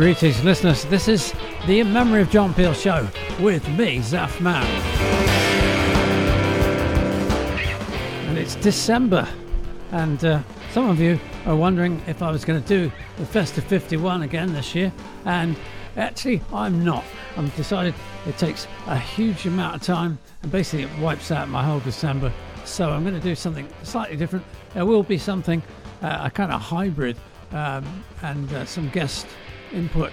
Greetings, listeners. This is the In Memory of John Peel show with me, Zaf Man. And it's December, and uh, some of you are wondering if I was going to do the Festive 51 again this year, and actually, I'm not. I've decided it takes a huge amount of time, and basically, it wipes out my whole December. So, I'm going to do something slightly different. There will be something, uh, a kind of hybrid, um, and uh, some guest input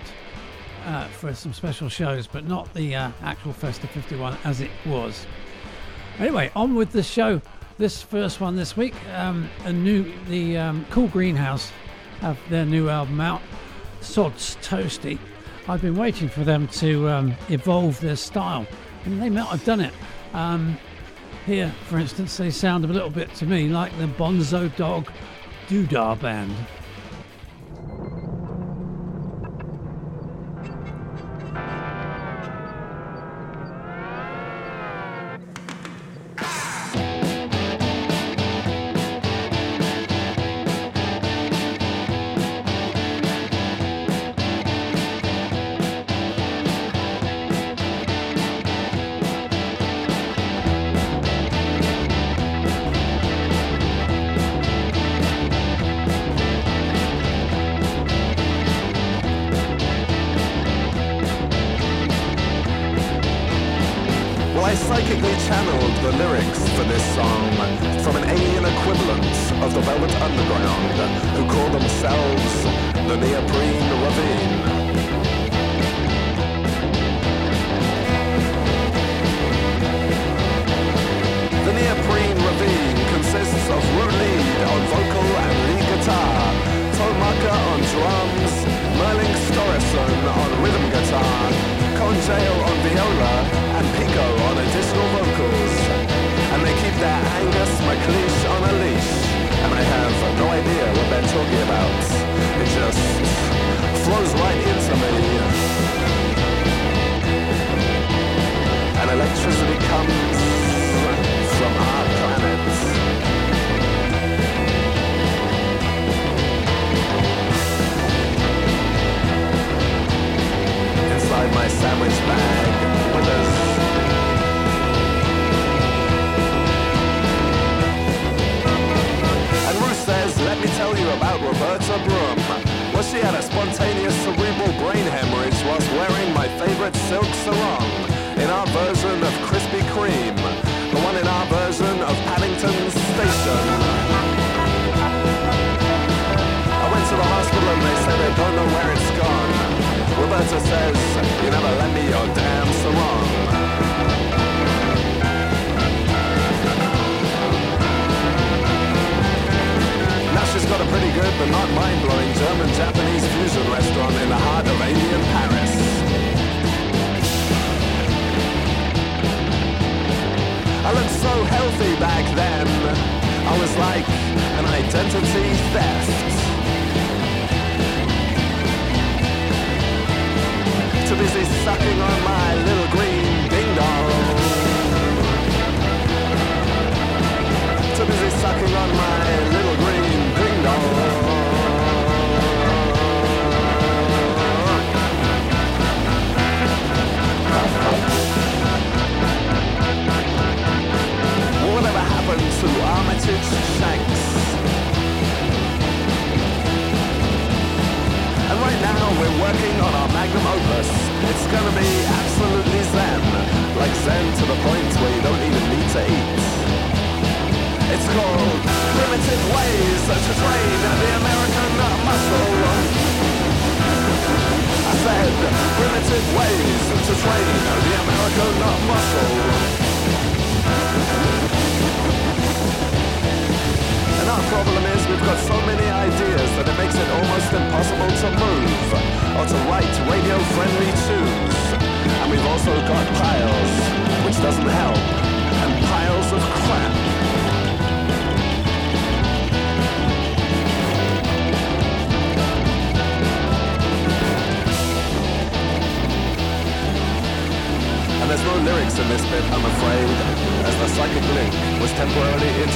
uh, for some special shows, but not the uh, actual Festive 51 as it was. Anyway, on with the show. This first one this week, um, a new the um, Cool Greenhouse have their new album out, Sod's Toastie. I've been waiting for them to um, evolve their style, and they might have done it. Um, here, for instance, they sound a little bit to me like the Bonzo Dog Doodah Band.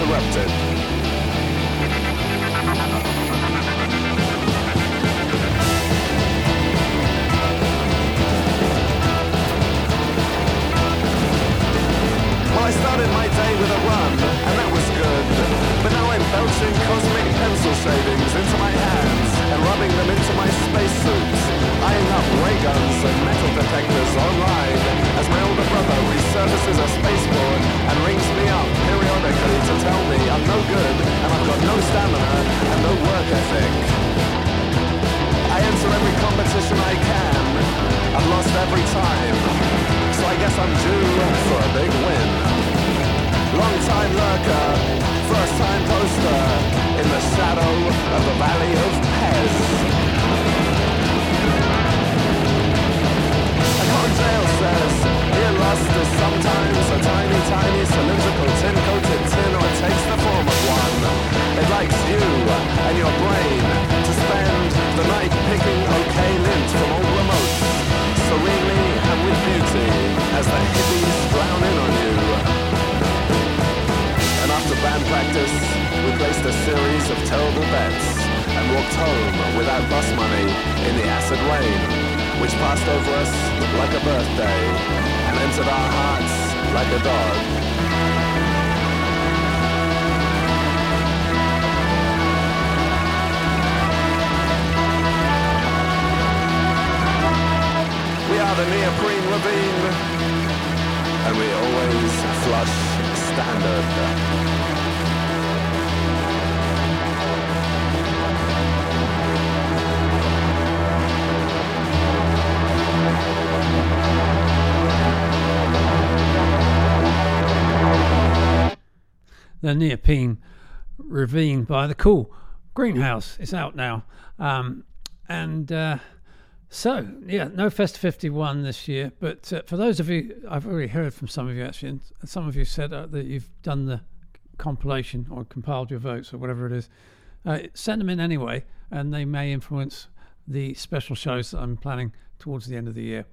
interrupted. The Neoprene Ravine by the Cool Greenhouse. It's out now. Um, and uh, so, yeah, no Fest 51 this year. But uh, for those of you, I've already heard from some of you actually, and some of you said uh, that you've done the compilation or compiled your votes or whatever it is. Uh, send them in anyway, and they may influence the special shows that I'm planning towards the end of the year.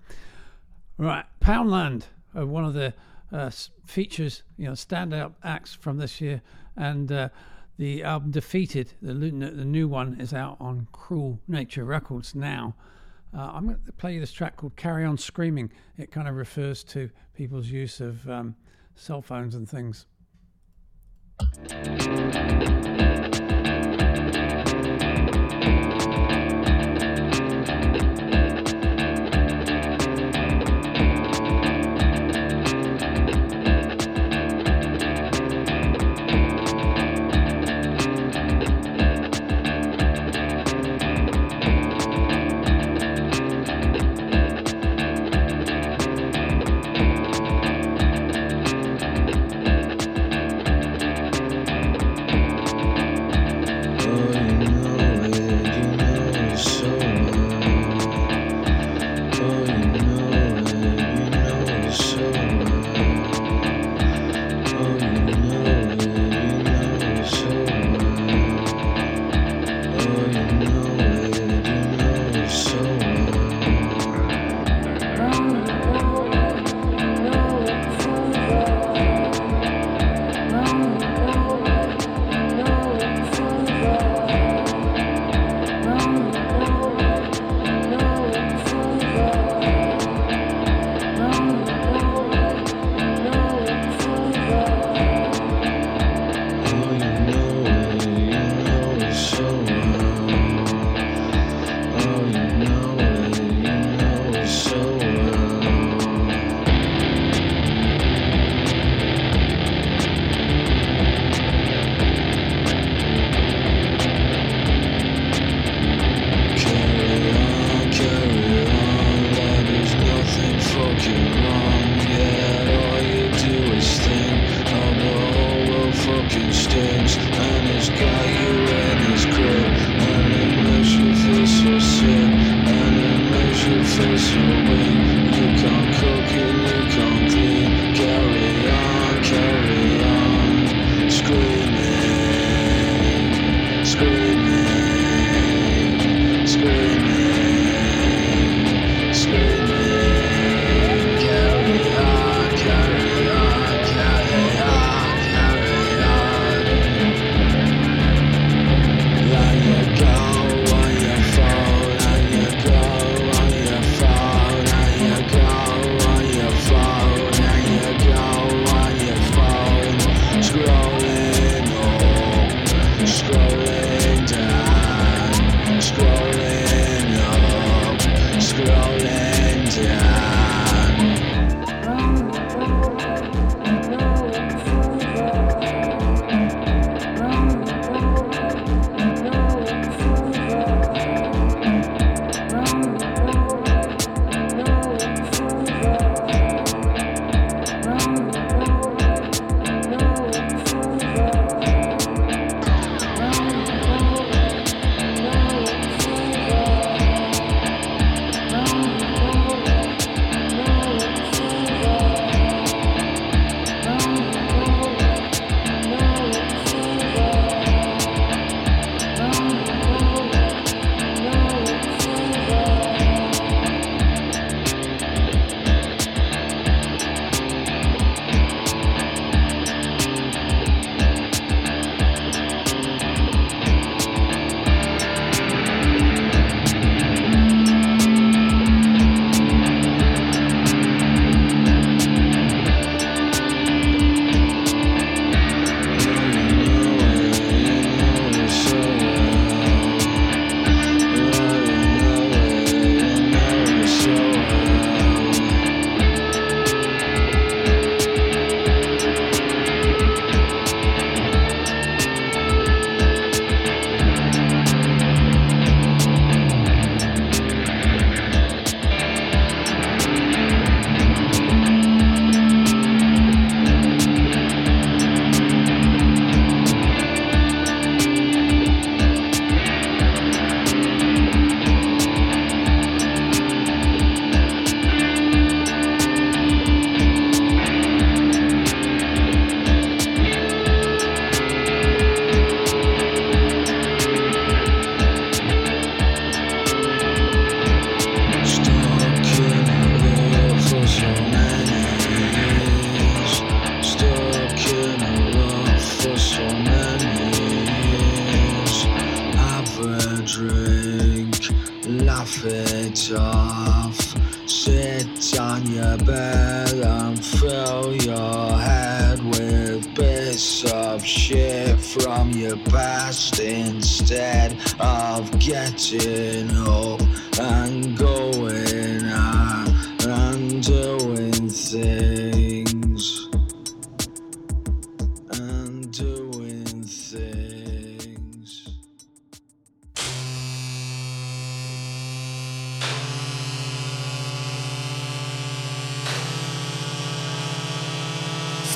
Right, Poundland, uh, one of the uh, features, you know, standout acts from this year, and uh, the album Defeated, the, the new one, is out on Cruel Nature Records now. Uh, I'm going to play you this track called Carry On Screaming. It kind of refers to people's use of um, cell phones and things.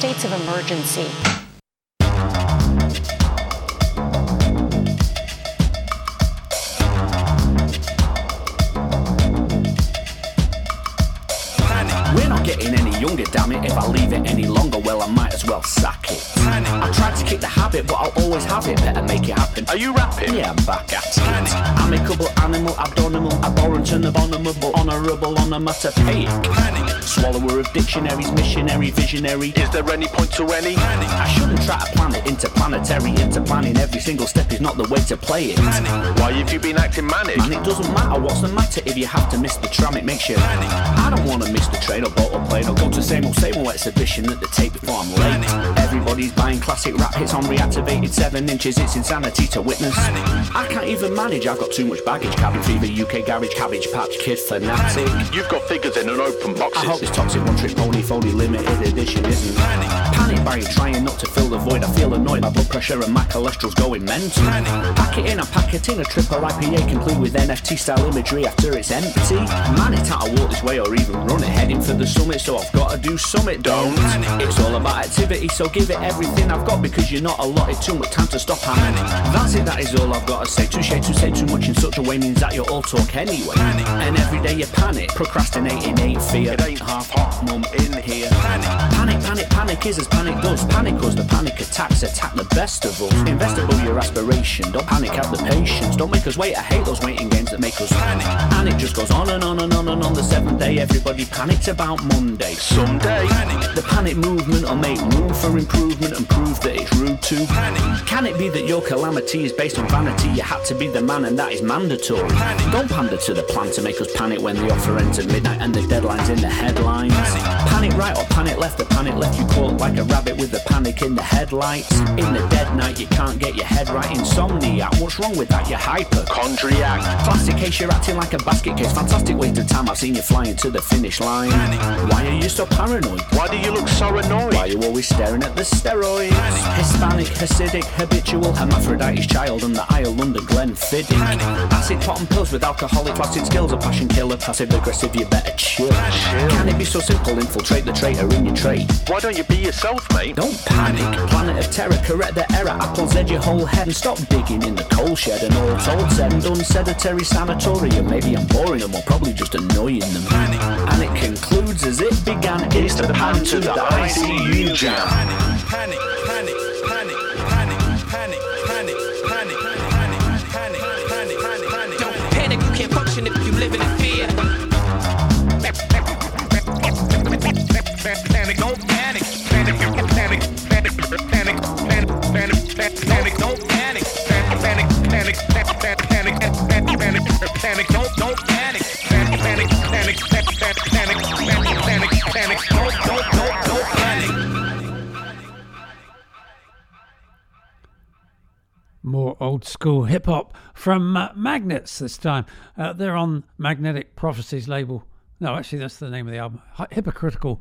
States of emergency. We're not getting any younger, damn it. If I leave it any longer, well, I might as well sack it. I tried to kick the habit, but I'll always have it. Better make it happen. Are you rapping? Yeah, I'm back at it. Amicable, animal, abdominal, abhorrent, and abominable, honourable, onomatopoeic. Swallower of dictionaries, missionary, visionary. Is there any point to any? I shouldn't try to plan it interplanetary. Into planning every single step is not the way to play it. Why have you been acting manic? And it doesn't matter what's the matter if you have to miss the tram, it makes you. I don't wanna miss the train or boat or plane or go to same old same old exhibition at the tape before I'm late. Everybody's buying classic rap hits on reactivated seven inches, it's insanity to witness. I can't even manage, I've got too much baggage. Cabin fever, UK garage, cabbage patch, kid fanatic. You've got figures in an open box. I hope this toxic one trick pony phony limited edition isn't. Panic buying, trying not to fill the void. I feel annoyed, my blood pressure and my cholesterol's going mental. Panic. Pack it in, I pack it in, a triple IPA complete with NFT style imagery after it's empty. Man, it's out to walk this way or even run it. Heading for the summit, so I've got to do summit, don't. It's all about activity, so give it everything I've got because you're not allotted too much time to stop happening. That's it, that is all I've got to say. Touche to say too much in such a way means that you're all talk anyway. Panic. And every day you panic, procrastinating ain't fear. It ain't half hot, mum, in here. Panic, Panic, panic, panic is as panic does. Panic us, the panic attacks attack the best of us. Invest above your aspiration, don't panic, have the patience. Don't make us wait, I hate those waiting games that make us panic. And it just goes on and on and on and on. The seventh day, everybody panics about Monday. Someday. The panic movement will make room for improvement and prove that it's rude to panic. Can it be that your calamity is based on vanity? You had to be the man and that is mandatory. Don't pander to the plan to make us panic when the offer ends at midnight and the deadline's in the headlines. Panic right or panic left, the panic left you caught like a rabbit with the panic in the headlights. In the dead night, you can't get your head right. Insomniac, what's wrong with that? You're hyper. Chondriac. Plastic case, you're acting like a basket case. Fantastic waste of time, I've seen you flying to the finish line. Why are you so paranoid? Why do you look so annoyed? Why are you always staring at the steroids? Hispanic, Hasidic, habitual, hermaphrodites child, and the Isle London Glenfiddich. Acid pot and pills with alcoholic flaccid skills, a passion killer, passive aggressive, you better chill. Can it be so simple? Infiltrate the traitor in your trade. Why don't you be yourself, mate? Don't panic, planet of terror, correct the error. Apple's edge your whole head and stop digging in the coal shed. And all told, said and done, sedentary sanatorium. Maybe I'm boring them or probably just annoying them. And it concludes as it began. It's the pan to the ICU jam. panic, panic, panic, panic, panic, panic, panic, panic, panic, panic, panic, panic. Don't panic, you can't function if you live in fear. Old school hip hop from uh, Magnets this time. Uh, they're on Magnetic Prophecies label. No, actually, that's the name of the album. Hy- Hypocritical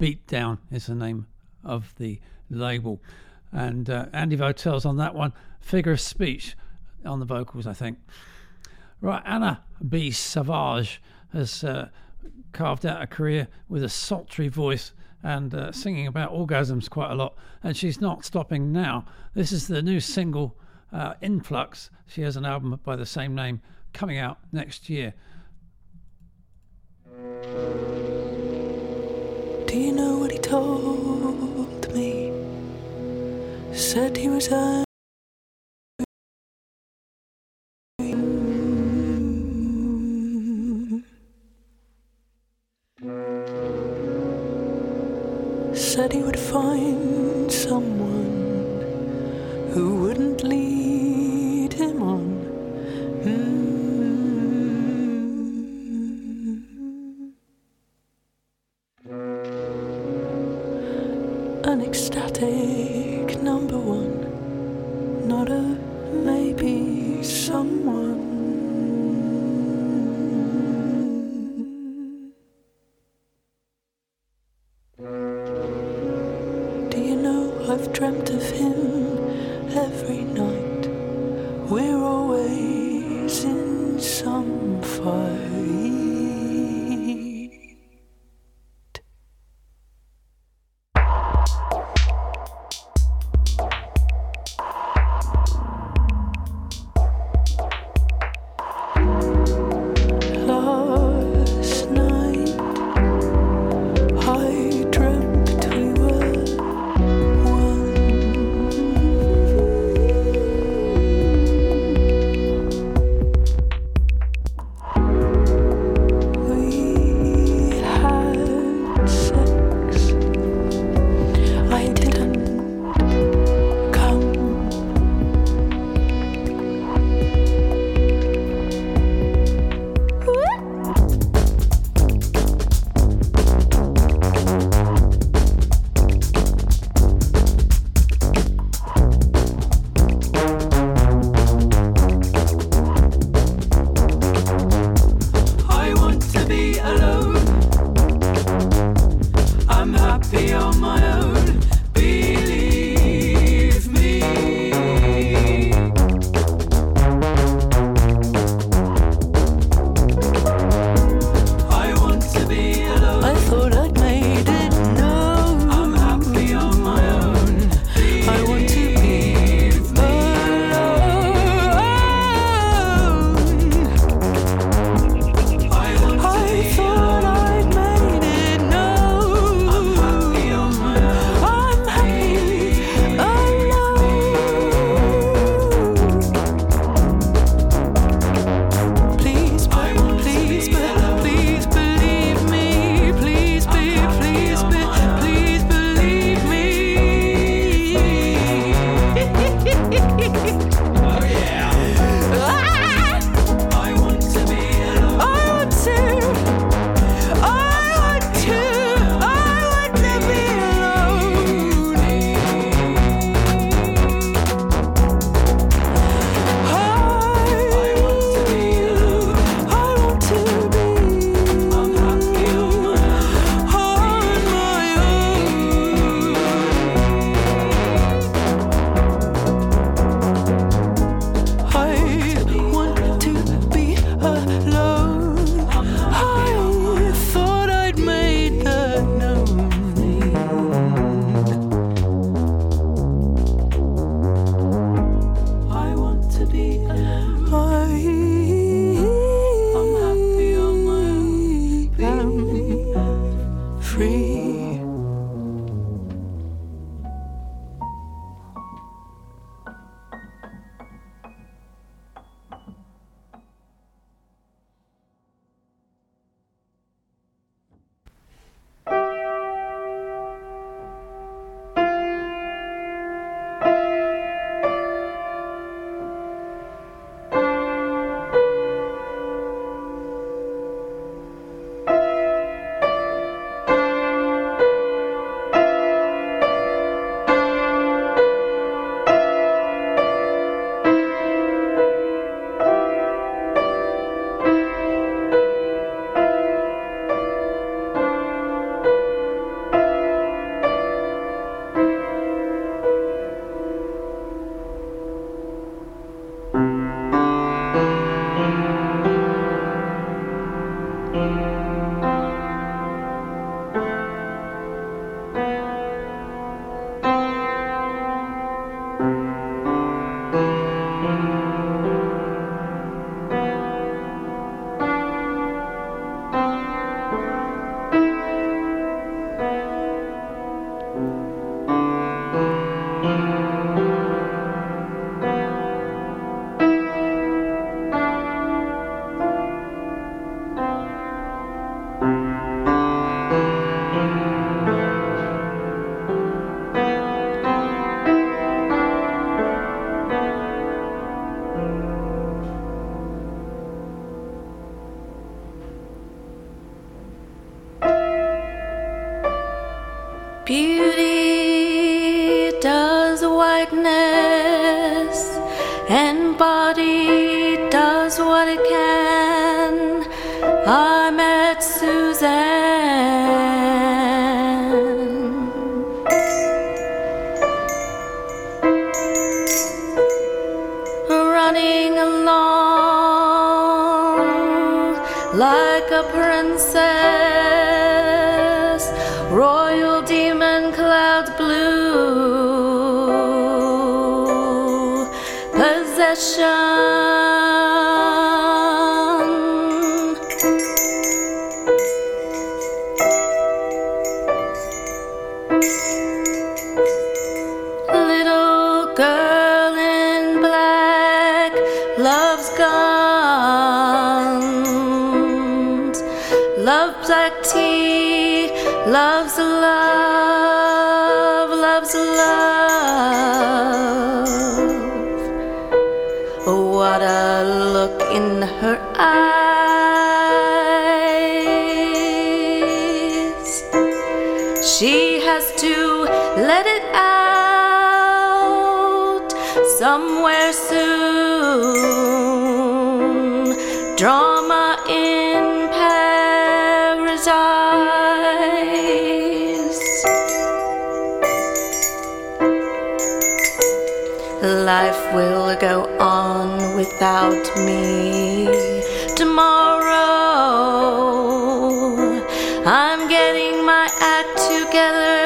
Beatdown is the name of the label. And uh, Andy Votel's on that one. Figure of speech on the vocals, I think. Right, Anna B. Savage has uh, carved out a career with a sultry voice and uh, singing about orgasms quite a lot, and she's not stopping now. This is the new single, uh, Influx. She has an album by the same name coming out next year. Do you know what he told me? Said he was Said he would find someone who wouldn't getting my act together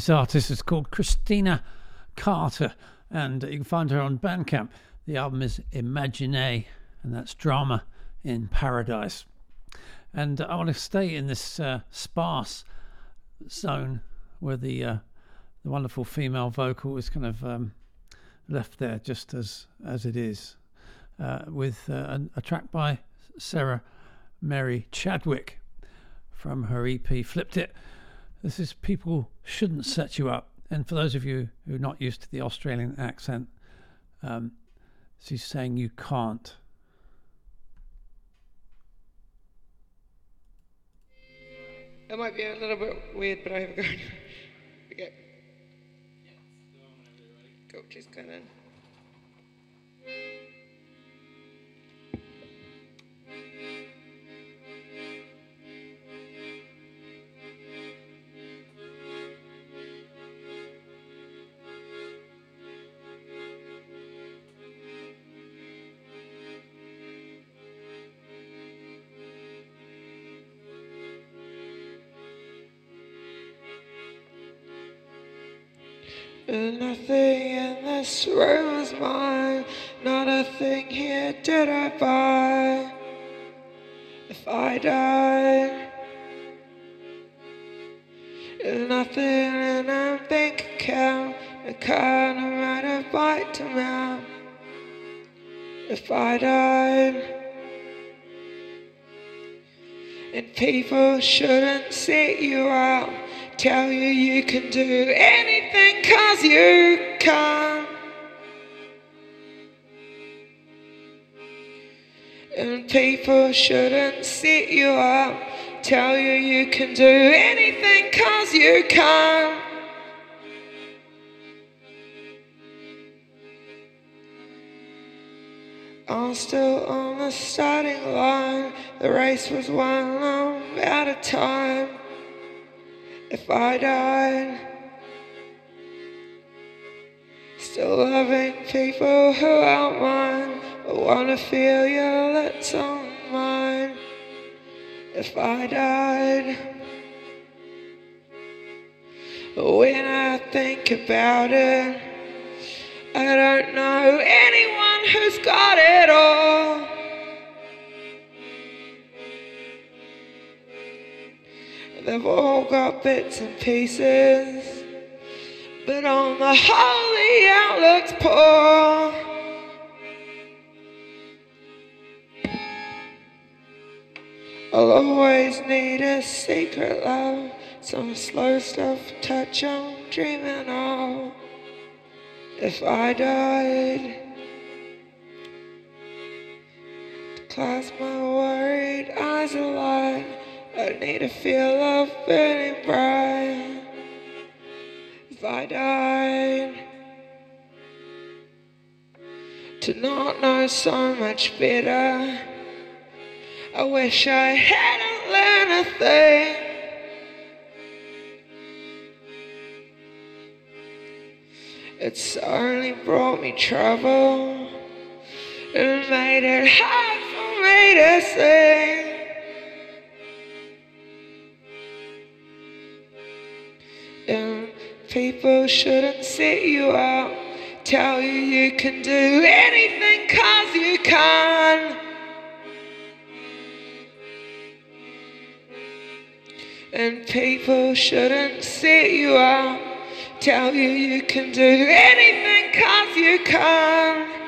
This artist is called Christina Carter, and you can find her on Bandcamp. The album is Imagine, and that's Drama in Paradise. And I want to stay in this uh, sparse zone where the uh, the wonderful female vocal is kind of um, left there just as as it is, uh, with uh, a, a track by Sarah Mary Chadwick from her EP Flipped It. This is People Shouldn't Set You Up. And for those of you who are not used to the Australian accent, um, she's saying you can't. That might be a little bit weird, but I have a go. okay. Go, just kind of. Nothing in this room is mine. Not a thing here did I buy. If I died, nothing in a bank account. A of right a bite to mouth. If I died, and people shouldn't sit you out tell you you can do anything cause you can. And people shouldn't sit you up, tell you you can do anything cause you can. I'm still on the starting line. The race was won, I'm out of time. If I died, still loving people who aren't mine, I wanna feel your lips on mine. If I died, when I think about it, I don't know anyone who's got it all. They've all got bits and pieces, but on the whole, the outlook's poor. I'll always need a secret love, some slow stuff, touch I'm dreaming of. If I died, to close my worried eyes alive. I need to feel love burning bright. If I died, to not know so much better, I wish I hadn't learned a thing. It's only brought me trouble and made it hard for me to sing. People shouldn't sit you out, tell you you can do anything cause you can. And people shouldn't sit you out, tell you you can do anything cause you can.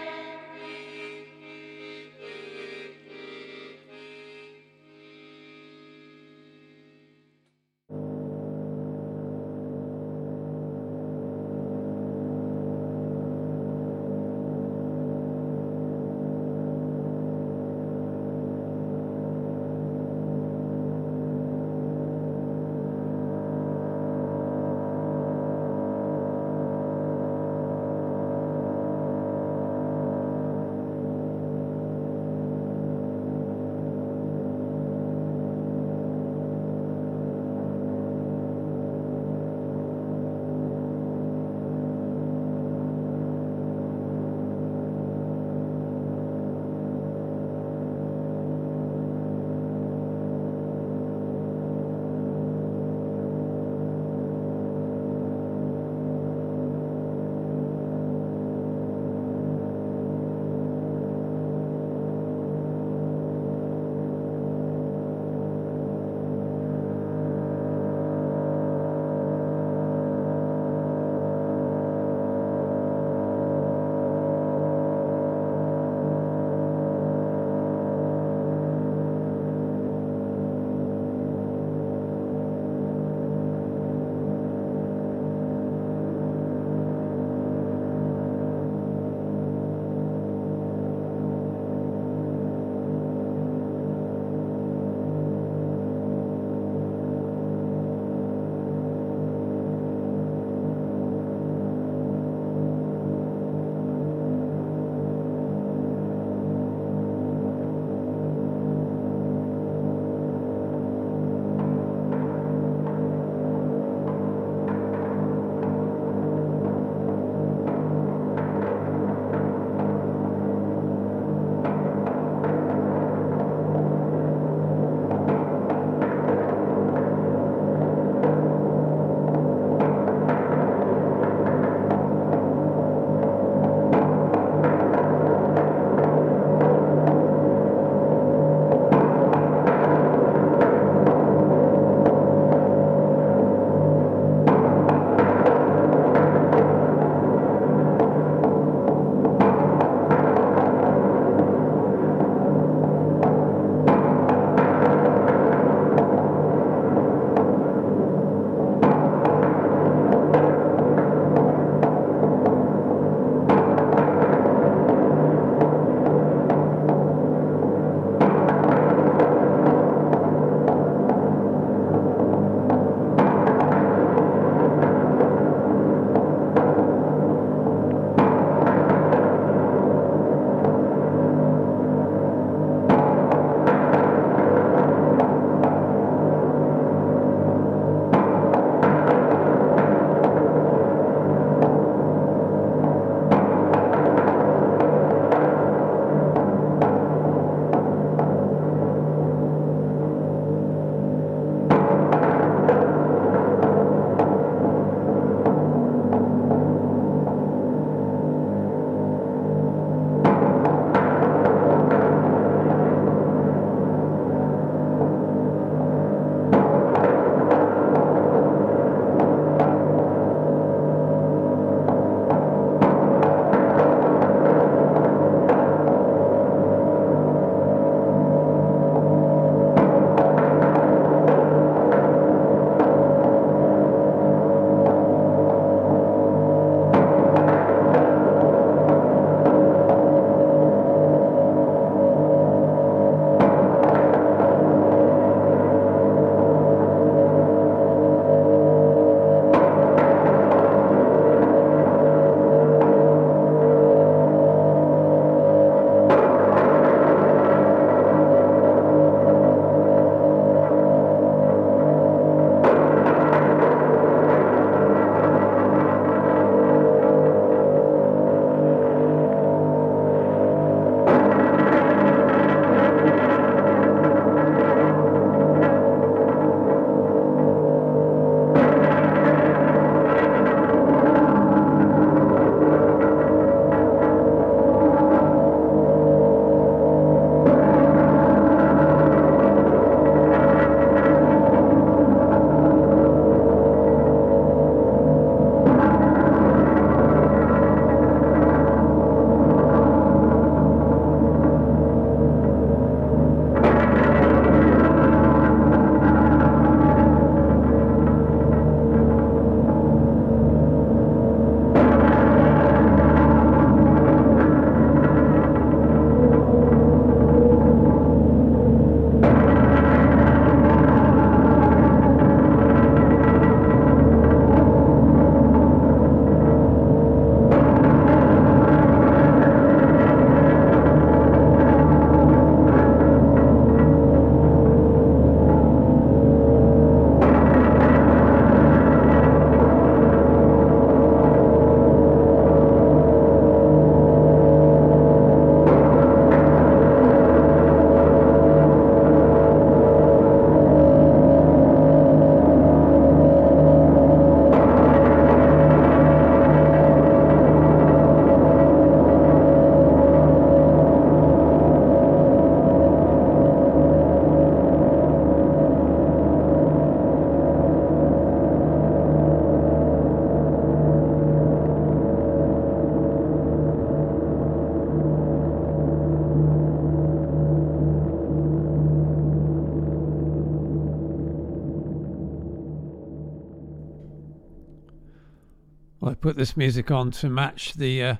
This music on to match the uh,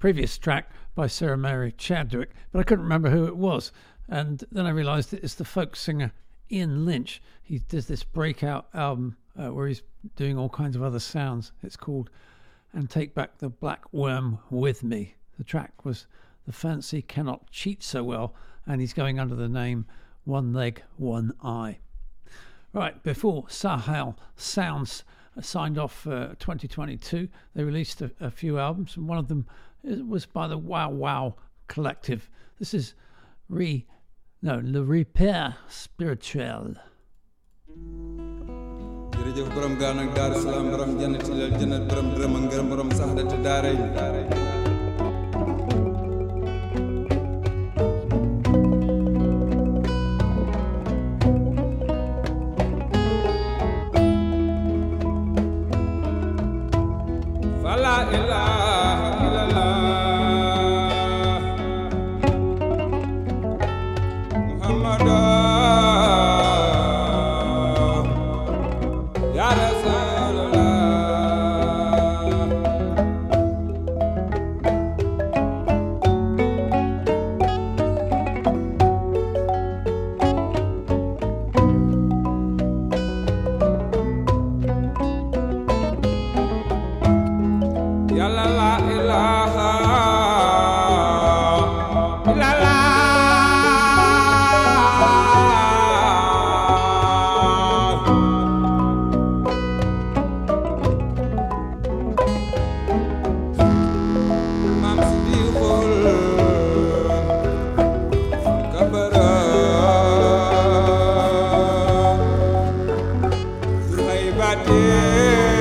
previous track by Sarah Mary Chadwick, but I couldn't remember who it was. And then I realised it's the folk singer Ian Lynch. He does this breakout album uh, where he's doing all kinds of other sounds. It's called And Take Back the Black Worm With Me. The track was The Fancy Cannot Cheat So Well, and he's going under the name One Leg, One Eye. Right, before Sahel Sounds signed off uh, 2022, they released a, a few albums, and one of them was by the Wow Wow Collective. This is Re, no, Le Repair Spirituel. jannati jannat baate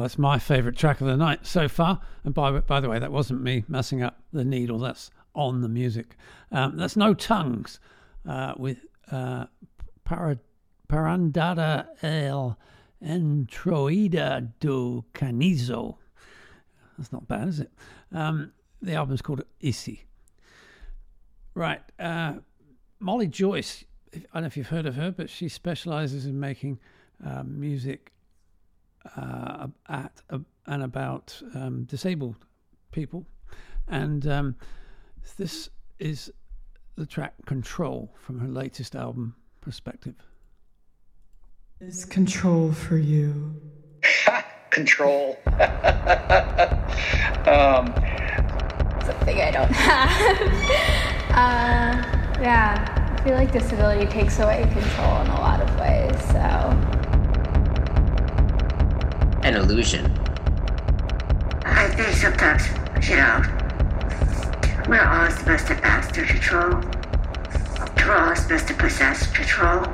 Well, that's my favourite track of the night so far. And by by the way, that wasn't me messing up the needle. That's on the music. Um, that's No Tongues uh, with uh, para, Parandada el Entroida do Canizo. That's not bad, is it? Um, the album's called Isi. Right. Uh, Molly Joyce, I don't know if you've heard of her, but she specializes in making uh, music uh, at uh, and about um, disabled people. And um, this is the track Control from her latest album, Perspective. Is control for you? Control. um, something I don't have. uh, yeah, I feel like disability takes away control in a lot of ways. So an illusion. I think sometimes, you know, we're all supposed to master control. We're all supposed to possess control.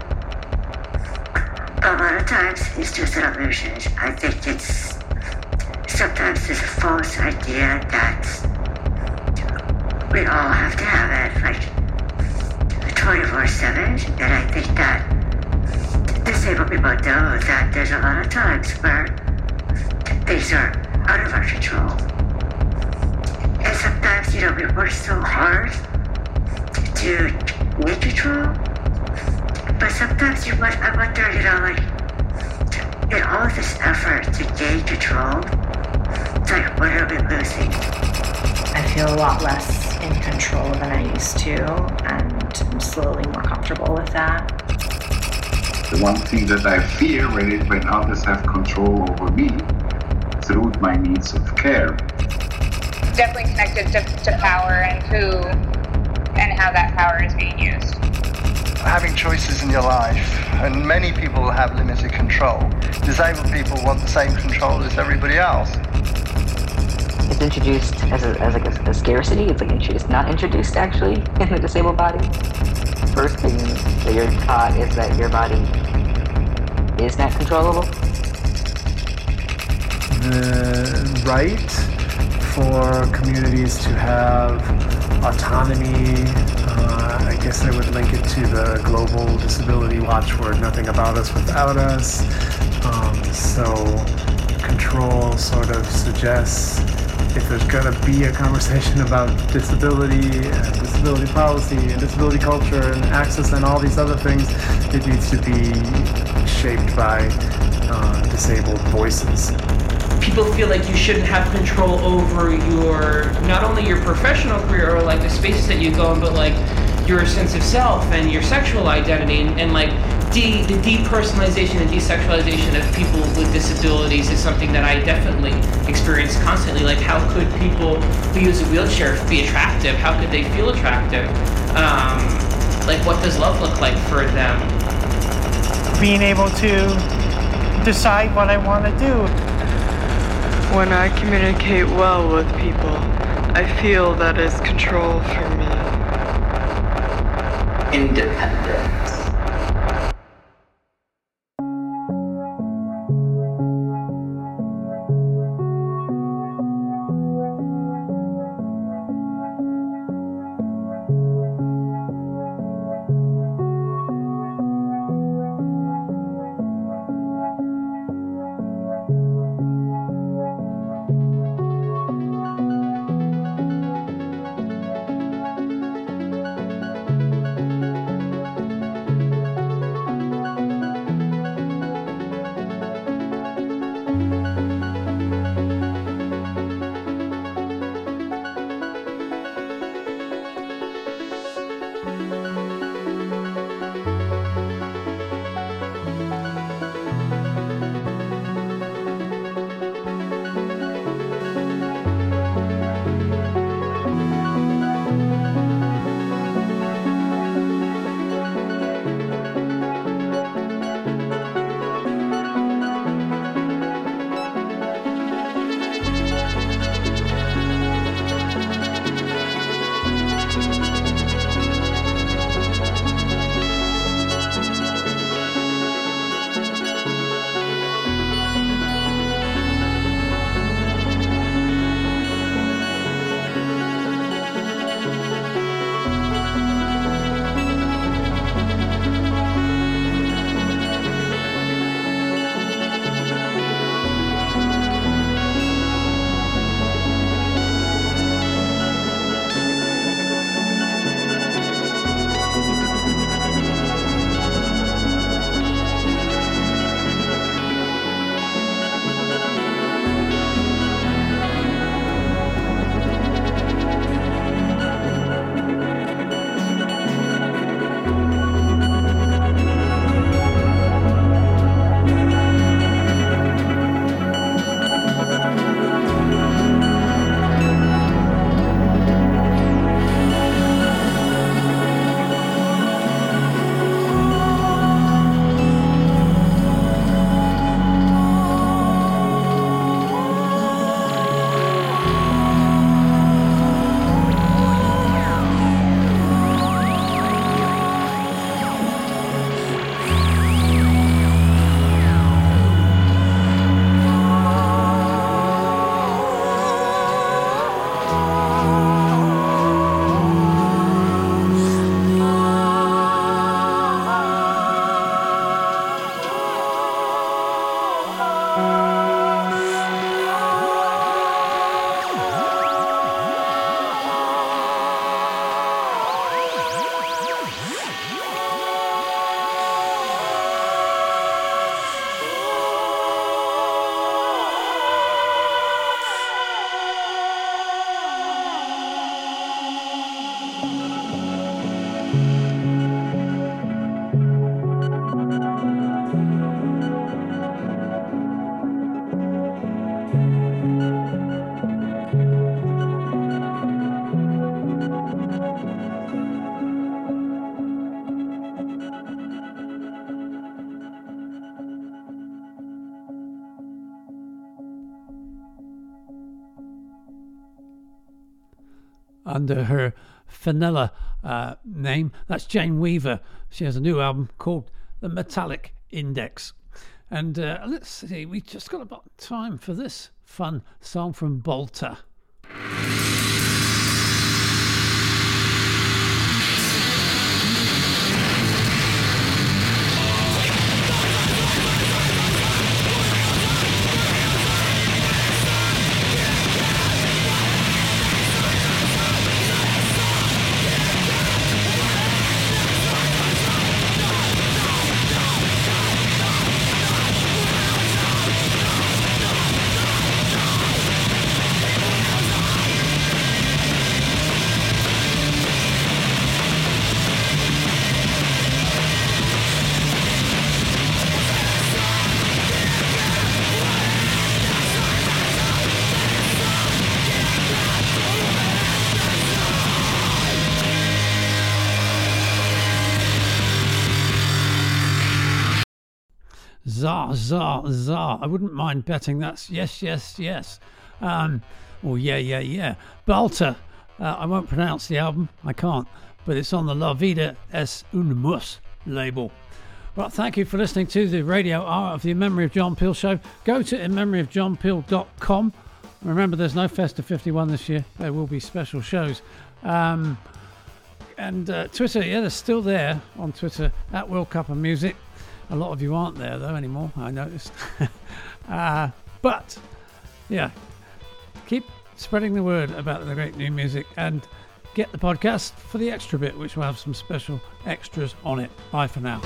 A lot of times it's just an illusion. I think it's sometimes it's a false idea that we all have to have it like 24 7. And I think that disabled people know that there's a lot of times where things are out of our control. And sometimes, you know, we work so hard to get control. But sometimes you might, I wonder, you know, like, in all this effort to gain control, it's like, what are we losing? I feel a lot less in control than I used to, and I'm slowly more comfortable with that. The one thing that I fear when, it, when others have control over me through my needs of care. Definitely connected to, to power and who and how that power is being used. Having choices in your life, and many people have limited control. Disabled people want the same control as everybody else. It's introduced as a, as like a, a scarcity. It's like it's not introduced actually in the disabled body. First thing that you're taught is that your body is not controllable the right for communities to have autonomy. Uh, I guess I would link it to the global disability watchword, nothing about us without us. Um, so control sort of suggests if there's going to be a conversation about disability and disability policy and disability culture and access and all these other things, it needs to be shaped by uh, disabled voices people feel like you shouldn't have control over your not only your professional career or like the spaces that you go in, but like your sense of self and your sexual identity and, and like de- the depersonalization and desexualization of people with disabilities is something that I definitely experience constantly. Like, how could people who use a wheelchair be attractive? How could they feel attractive? Um, like, what does love look like for them? Being able to decide what I want to do. When I communicate well with people, I feel that is control for me. Independence. Under her Fenella uh, name. That's Jane Weaver. She has a new album called The Metallic Index. And uh, let's see, we just got about time for this fun song from Bolter. Zar, zar, zar. I wouldn't mind betting that's yes, yes, yes. Um, well, yeah, yeah, yeah. Balter. Uh, I won't pronounce the album. I can't. But it's on the La Vida es un Mus label. Well, thank you for listening to the radio hour of the In Memory of John Peel show. Go to inmemoryofjohnpeel.com. Remember, there's no Festive 51 this year. There will be special shows. Um, and uh, Twitter, yeah, they're still there on Twitter at World Cup of Music. A lot of you aren't there though anymore. I noticed. uh, but yeah, keep spreading the word about the great new music and get the podcast for the extra bit, which will have some special extras on it. Bye for now.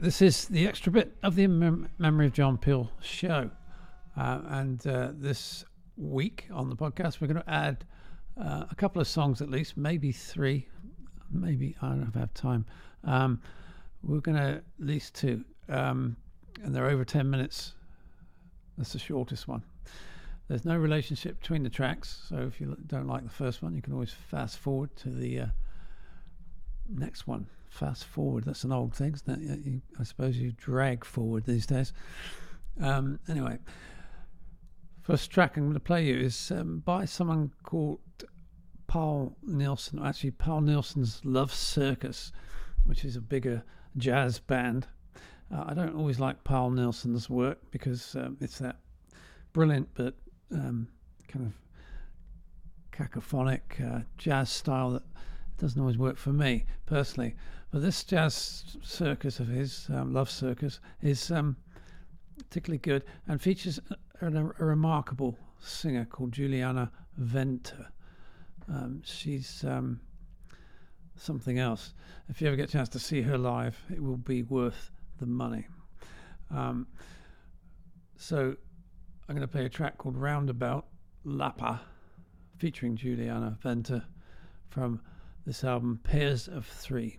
This is the extra bit of the Mem- Memory of John Peel show. Uh, and uh, this week on the podcast, we're going to add uh, a couple of songs at least, maybe three. Maybe, I don't have time. Um, we're going to at least two. Um, and they're over 10 minutes. That's the shortest one. There's no relationship between the tracks. So if you don't like the first one, you can always fast forward to the uh, next one. Fast forward. That's an old thing, isn't it? You- I suppose you drag forward these days. Um, anyway, first track I'm going to play you is um, by someone called Paul Nielsen. Actually, Paul Nielsen's Love Circus, which is a bigger jazz band. Uh, I don't always like Paul Nielsen's work because um, it's that brilliant but um, kind of cacophonic uh, jazz style that doesn't always work for me personally. But this jazz circus of his, um, Love Circus, is um, particularly good, and features a, a, a remarkable singer called Juliana Venter. Um, she's um, something else. If you ever get a chance to see her live, it will be worth the money. Um, so I'm going to play a track called Roundabout Lapa, featuring Juliana Venter from this album Pairs of Three.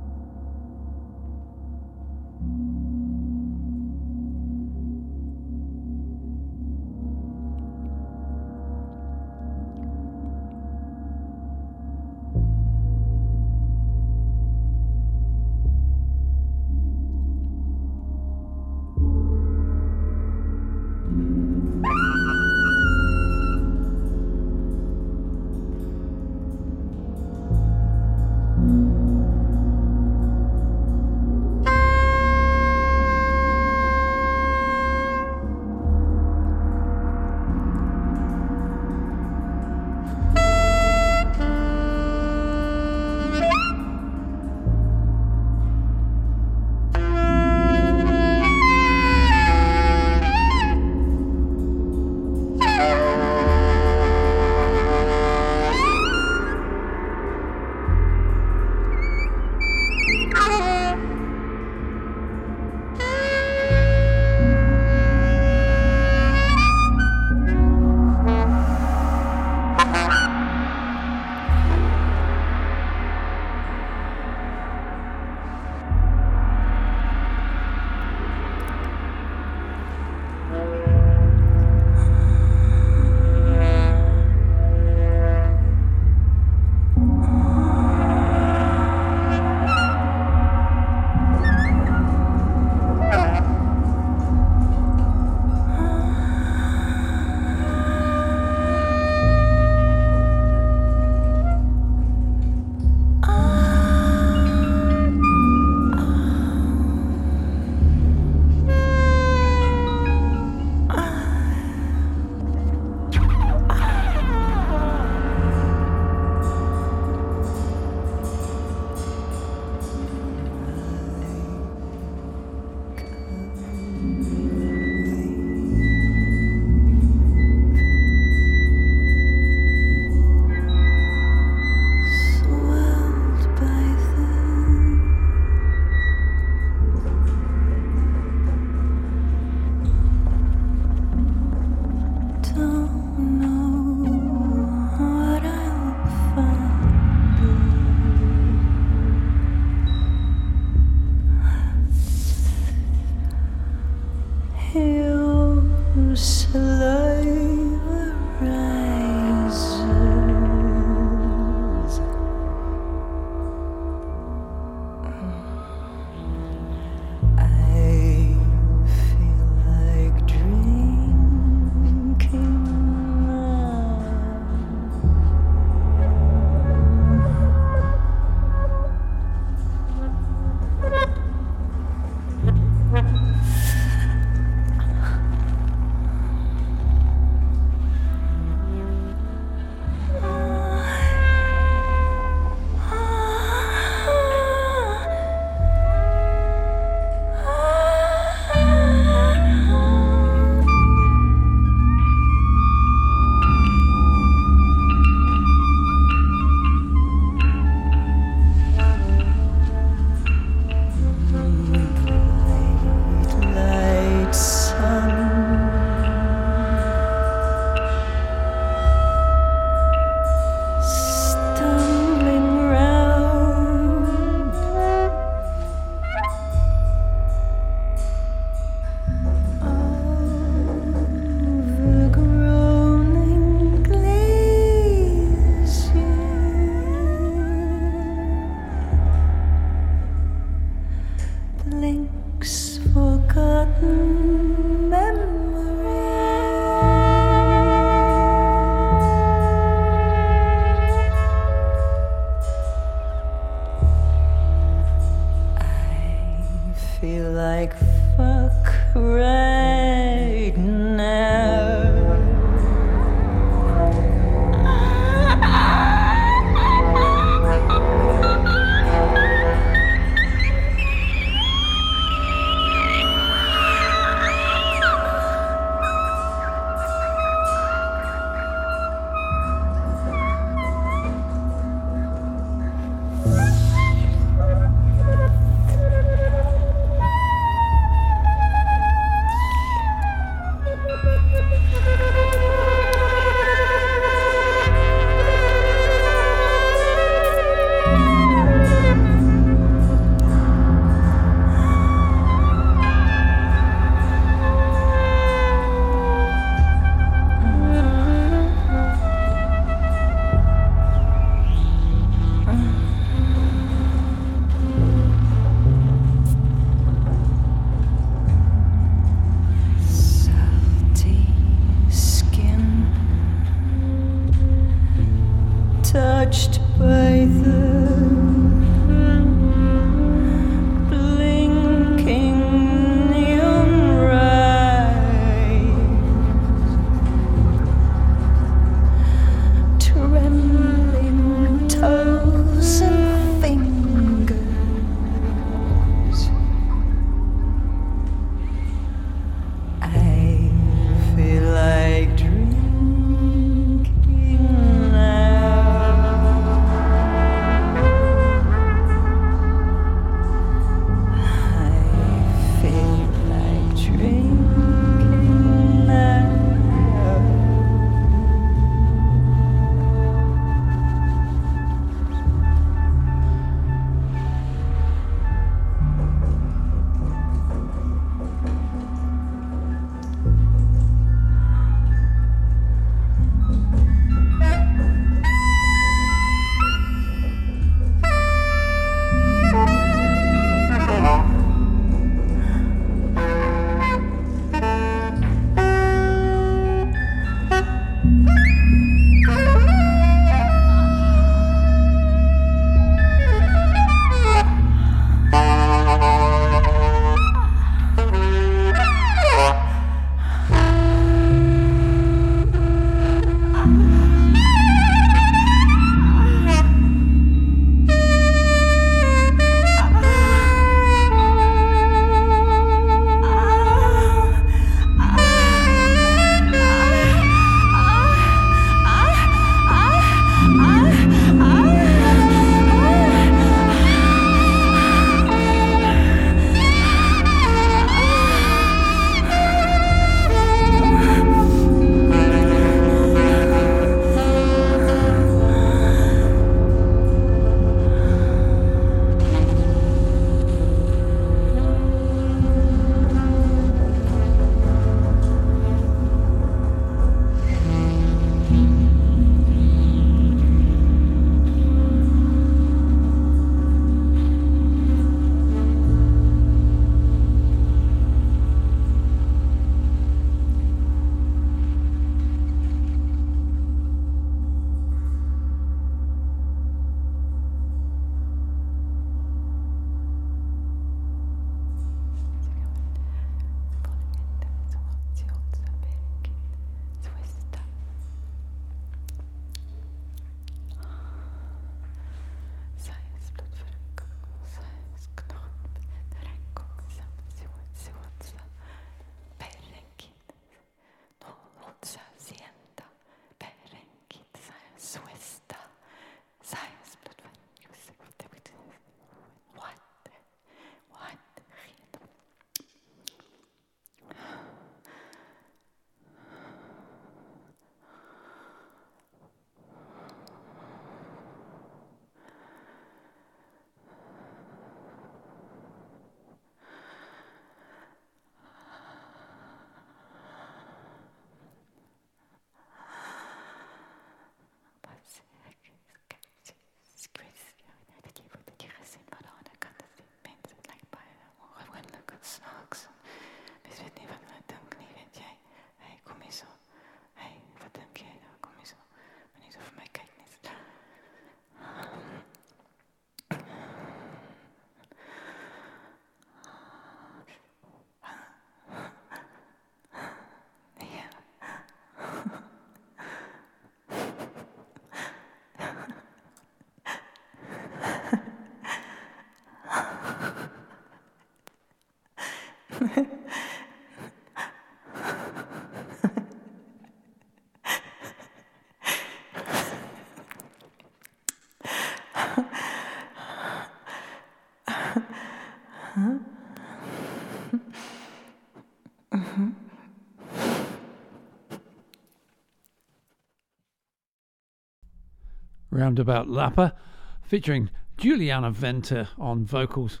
Roundabout Lapa, featuring Juliana Venter on vocals.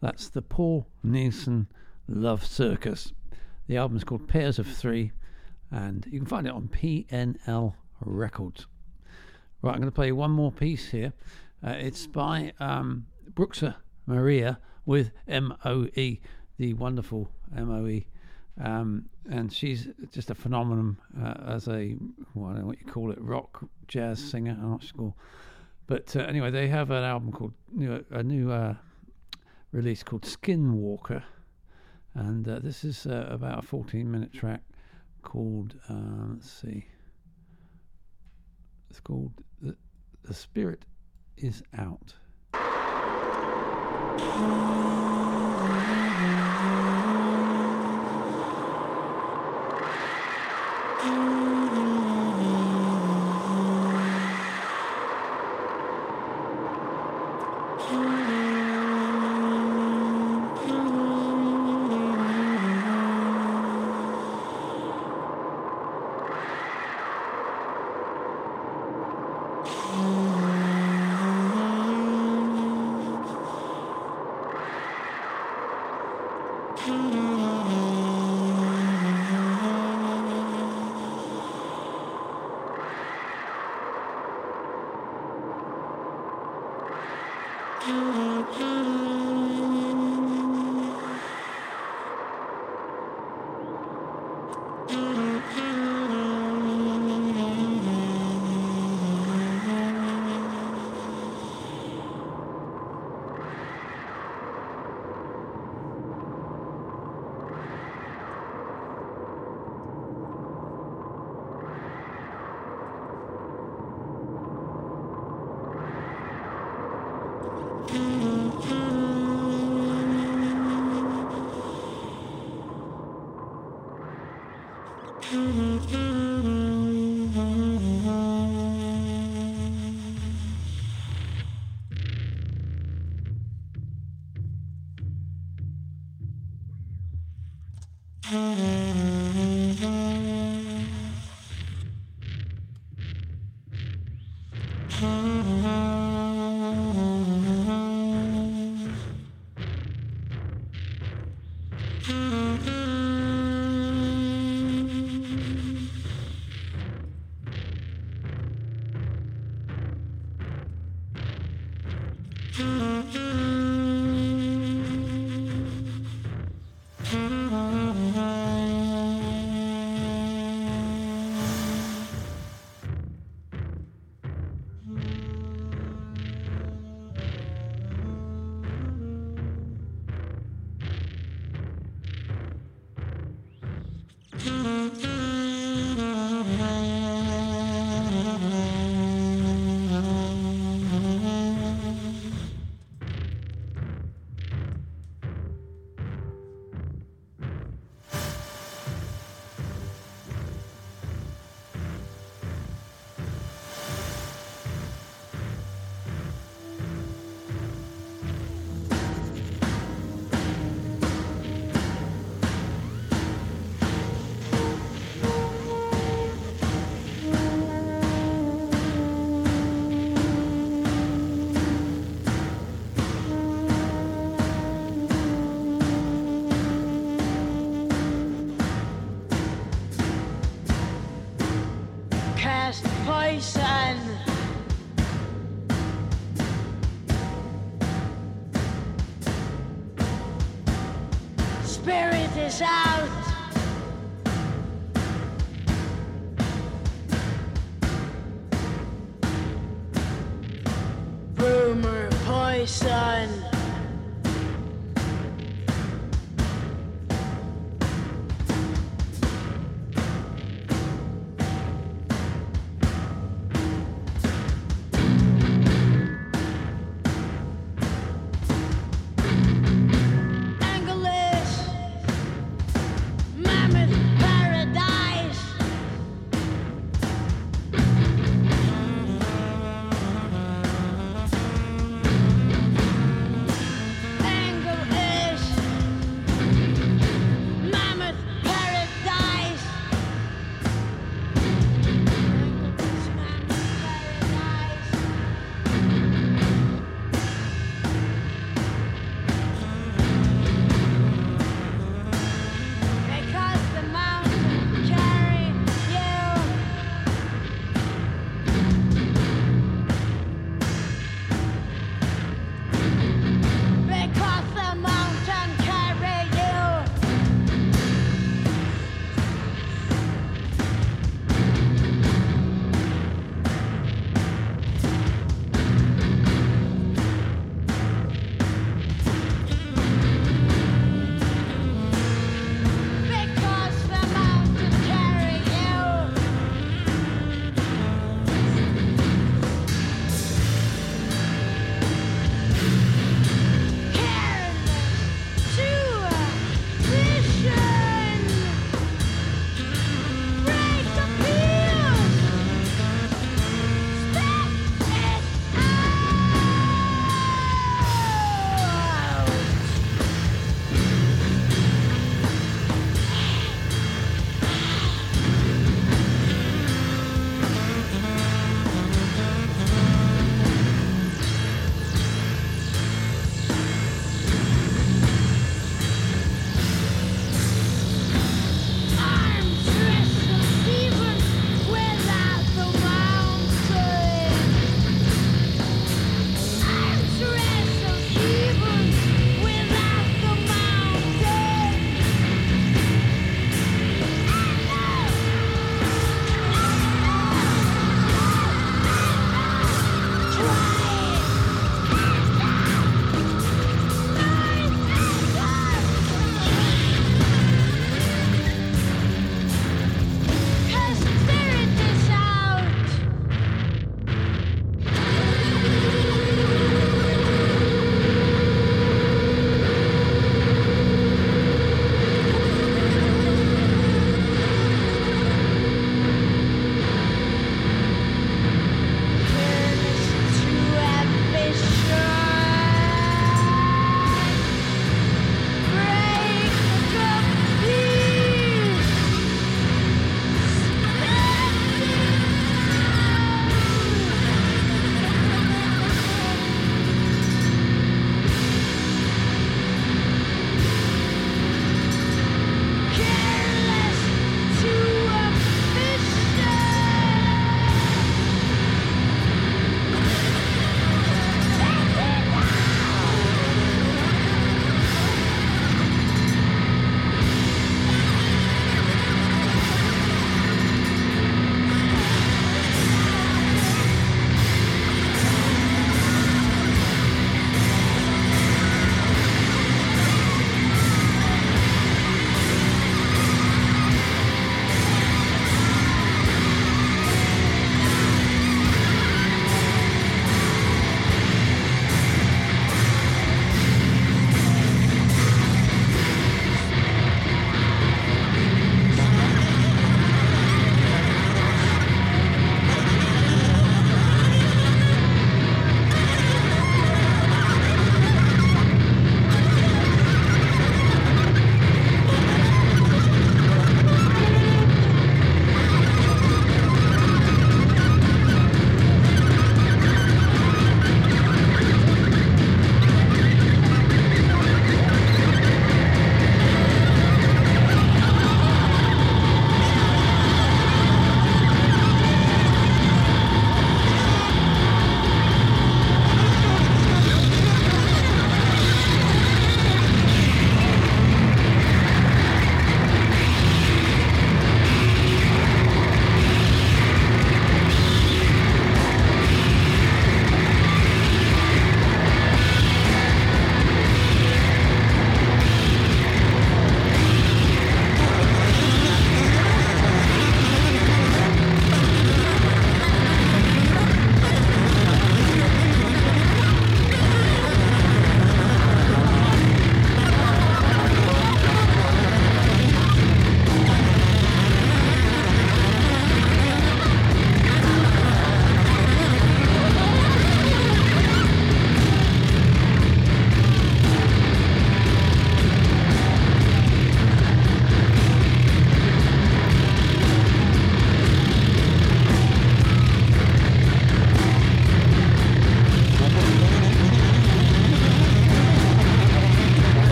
That's the Paul Nielsen Love Circus. The album's called Pairs of Three, and you can find it on PNL Records. Right, I'm going to play one more piece here. Uh, it's by um, Maria with MOE, the wonderful MOE. Um, and she's just a phenomenon uh, as a, well, I don't know what you call it, rock jazz singer. I'm not sure. But uh, anyway, they have an album called, new, a new uh, release called Skinwalker. And uh, this is uh, about a 14 minute track called, uh, let's see, it's called The, the Spirit is Out. Mm-hmm. Spirit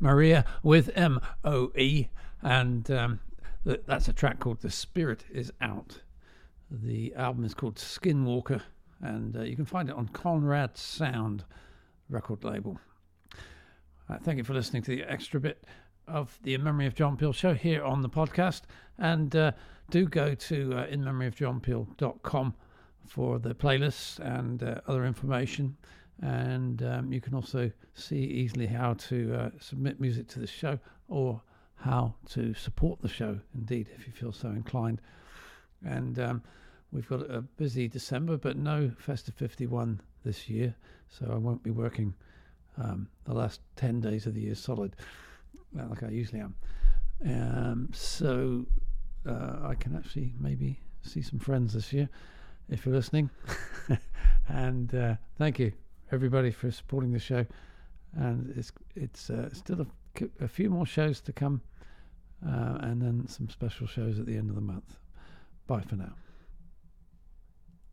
Maria with M O E, and um, th- that's a track called The Spirit Is Out. The album is called Skinwalker, and uh, you can find it on Conrad Sound record label. Uh, thank you for listening to the extra bit of the In Memory of John Peel show here on the podcast. And uh, do go to uh, inmemoryofjohnpeel.com for the playlists and uh, other information. And um, you can also see easily how to uh, submit music to the show or how to support the show, indeed, if you feel so inclined. And um, we've got a busy December, but no Festive 51 this year, so I won't be working um, the last 10 days of the year solid, uh, like I usually am. Um, so uh, I can actually maybe see some friends this year if you're listening. and uh, thank you, everybody, for supporting the show. And it's it's uh, still a, a few more shows to come, uh, and then some special shows at the end of the month. Bye for now.